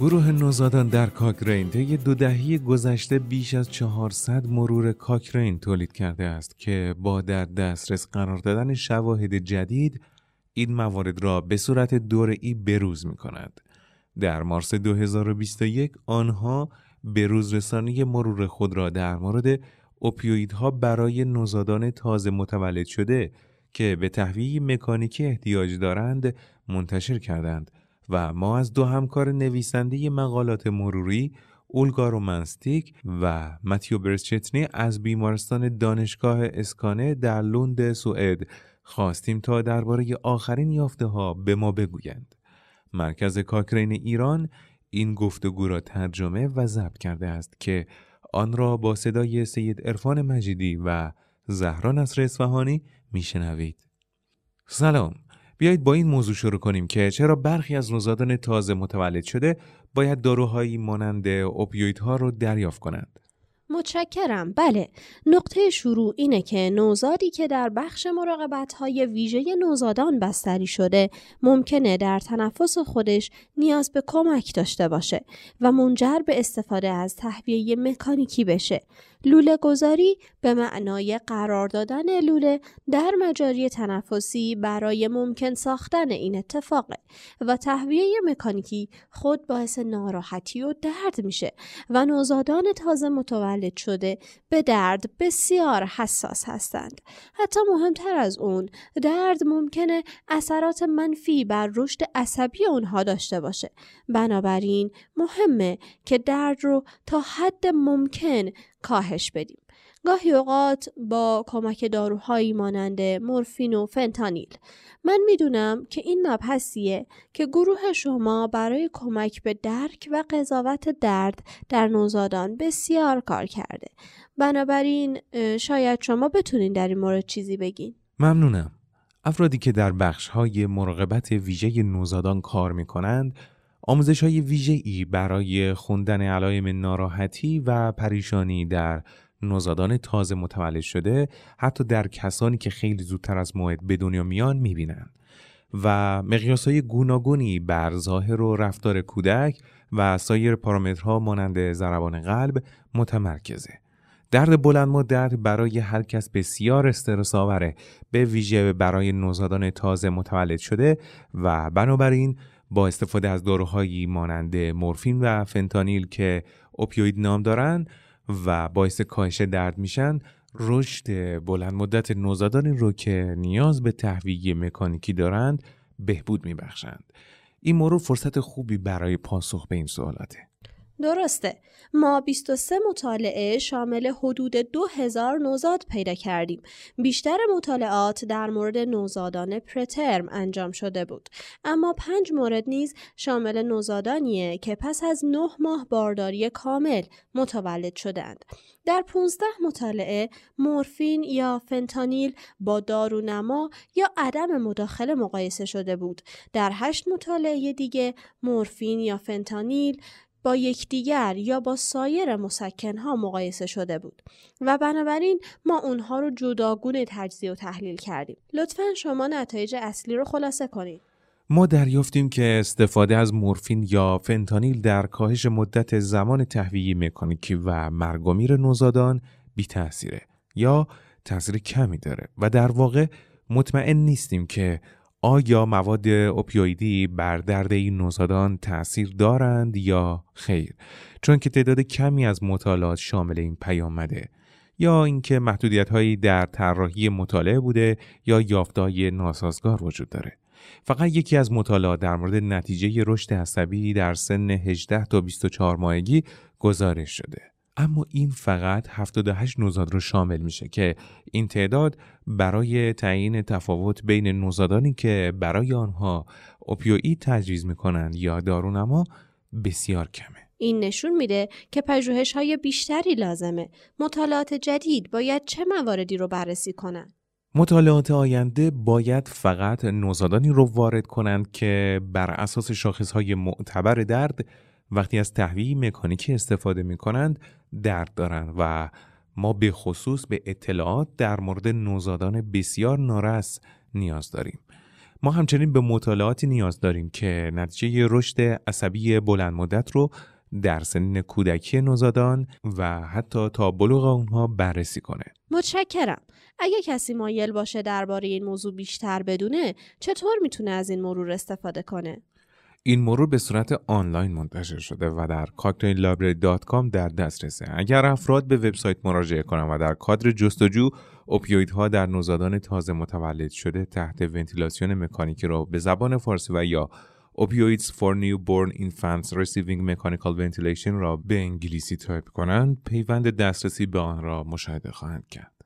گروه نوزادان در کاکرین طی دو دهی گذشته بیش از 400 مرور کاکرین تولید کرده است که با در دسترس قرار دادن شواهد جدید این موارد را به صورت دوره‌ای بروز می کند. در مارس 2021 آنها به روزرسانی مرور خود را در مورد اوپیویدها برای نوزادان تازه متولد شده که به تهویه مکانیکی احتیاج دارند منتشر کردند و ما از دو همکار نویسنده مقالات مروری اولگا رومنستیک و متیو برسچتنی از بیمارستان دانشگاه اسکانه در لوند سوئد خواستیم تا درباره آخرین یافته ها به ما بگویند. مرکز کاکرین ایران این گفتگو را ترجمه و ضبط کرده است که آن را با صدای سید عرفان مجیدی و زهرا نصر اصفهانی میشنوید. سلام بیایید با این موضوع شروع کنیم که چرا برخی از نوزادان تازه متولد شده باید داروهایی مانند اوپیویدها رو دریافت کنند. متشکرم. بله. نقطه شروع اینه که نوزادی که در بخش مراقبت های ویژه نوزادان بستری شده ممکنه در تنفس خودش نیاز به کمک داشته باشه و منجر به استفاده از تهویه مکانیکی بشه. لوله گذاری به معنای قرار دادن لوله در مجاری تنفسی برای ممکن ساختن این اتفاقه و تهویه مکانیکی خود باعث ناراحتی و درد میشه و نوزادان تازه متولد شده به درد بسیار حساس هستند. حتی مهمتر از اون درد ممکنه اثرات منفی بر رشد عصبی اونها داشته باشه. بنابراین مهمه که درد رو تا حد ممکن کاهش بدیم. گاهی اوقات با کمک داروهایی مانند مورفین و فنتانیل. من می‌دونم که این مبحثیه که گروه شما برای کمک به درک و قضاوت درد در نوزادان بسیار کار کرده. بنابراین شاید شما بتونین در این مورد چیزی بگین. ممنونم. افرادی که در بخش های مراقبت ویژه نوزادان کار می کنند آموزش های ویژه ای برای خوندن علایم ناراحتی و پریشانی در نوزادان تازه متولد شده حتی در کسانی که خیلی زودتر از موعد به دنیا میان می‌بینند. و مقیاس های گوناگونی بر ظاهر و رفتار کودک و سایر پارامترها مانند ضربان قلب متمرکزه. درد بلند مدت برای هر کس بسیار استرس آوره به ویژه برای نوزادان تازه متولد شده و بنابراین با استفاده از داروهایی مانند مورفین و فنتانیل که اوپیوید نام دارند و باعث کاهش درد میشن رشد بلند مدت نوزادانی رو که نیاز به تهویه مکانیکی دارند بهبود میبخشند. این مورد فرصت خوبی برای پاسخ به این سوالاته. درسته. ما 23 مطالعه شامل حدود 2000 نوزاد پیدا کردیم. بیشتر مطالعات در مورد نوزادان پرترم انجام شده بود. اما پنج مورد نیز شامل نوزادانیه که پس از 9 ماه بارداری کامل متولد شدند در 15 مطالعه مورفین یا فنتانیل با دارونما یا عدم مداخله مقایسه شده بود. در 8 مطالعه دیگه مورفین یا فنتانیل با یکدیگر یا با سایر مسکنها مقایسه شده بود و بنابراین ما اونها رو جداگونه تجزیه و تحلیل کردیم. لطفا شما نتایج اصلی رو خلاصه کنید. ما دریافتیم که استفاده از مورفین یا فنتانیل در کاهش مدت زمان تهویه مکانیکی و مرگومیر نوزادان بی تاثیره یا تاثیر کمی داره و در واقع مطمئن نیستیم که آیا مواد اوپیویدی بر درد این نوزادان تاثیر دارند یا خیر؟ چون که تعداد کمی از مطالعات شامل این پیامده یا اینکه محدودیت هایی در طراحی مطالعه بوده یا یافتهای ناسازگار وجود داره. فقط یکی از مطالعات در مورد نتیجه رشد عصبی در سن 18 تا 24 ماهگی گزارش شده. اما این فقط 78 نوزاد رو شامل میشه که این تعداد برای تعیین تفاوت بین نوزادانی که برای آنها اوپیوئید تجویز می‌کنند یا دارونما بسیار کمه. این نشون میده که پژوهش های بیشتری لازمه. مطالعات جدید باید چه مواردی رو بررسی کنند؟ مطالعات آینده باید فقط نوزادانی رو وارد کنند که بر اساس شاخص های معتبر درد وقتی از تهویه مکانیکی استفاده می کنند درد دارند و ما به خصوص به اطلاعات در مورد نوزادان بسیار نارس نیاز داریم. ما همچنین به مطالعاتی نیاز داریم که نتیجه رشد عصبی بلند مدت رو در سن کودکی نوزادان و حتی تا بلوغ اونها بررسی کنه. متشکرم. اگه کسی مایل باشه درباره این موضوع بیشتر بدونه، چطور می‌تونه از این مرور استفاده کنه؟ این مرور به صورت آنلاین منتشر شده و در cocktaillibrary.com در دسترسه. اگر افراد به وبسایت مراجعه کنند و در کادر جستجو اوپیویدها در نوزادان تازه متولد شده تحت ونتیلاسیون مکانیکی را به زبان فارسی و یا opioids for newborn infants receiving mechanical ventilation را به انگلیسی تایپ کنند پیوند دسترسی به آن را مشاهده خواهند کرد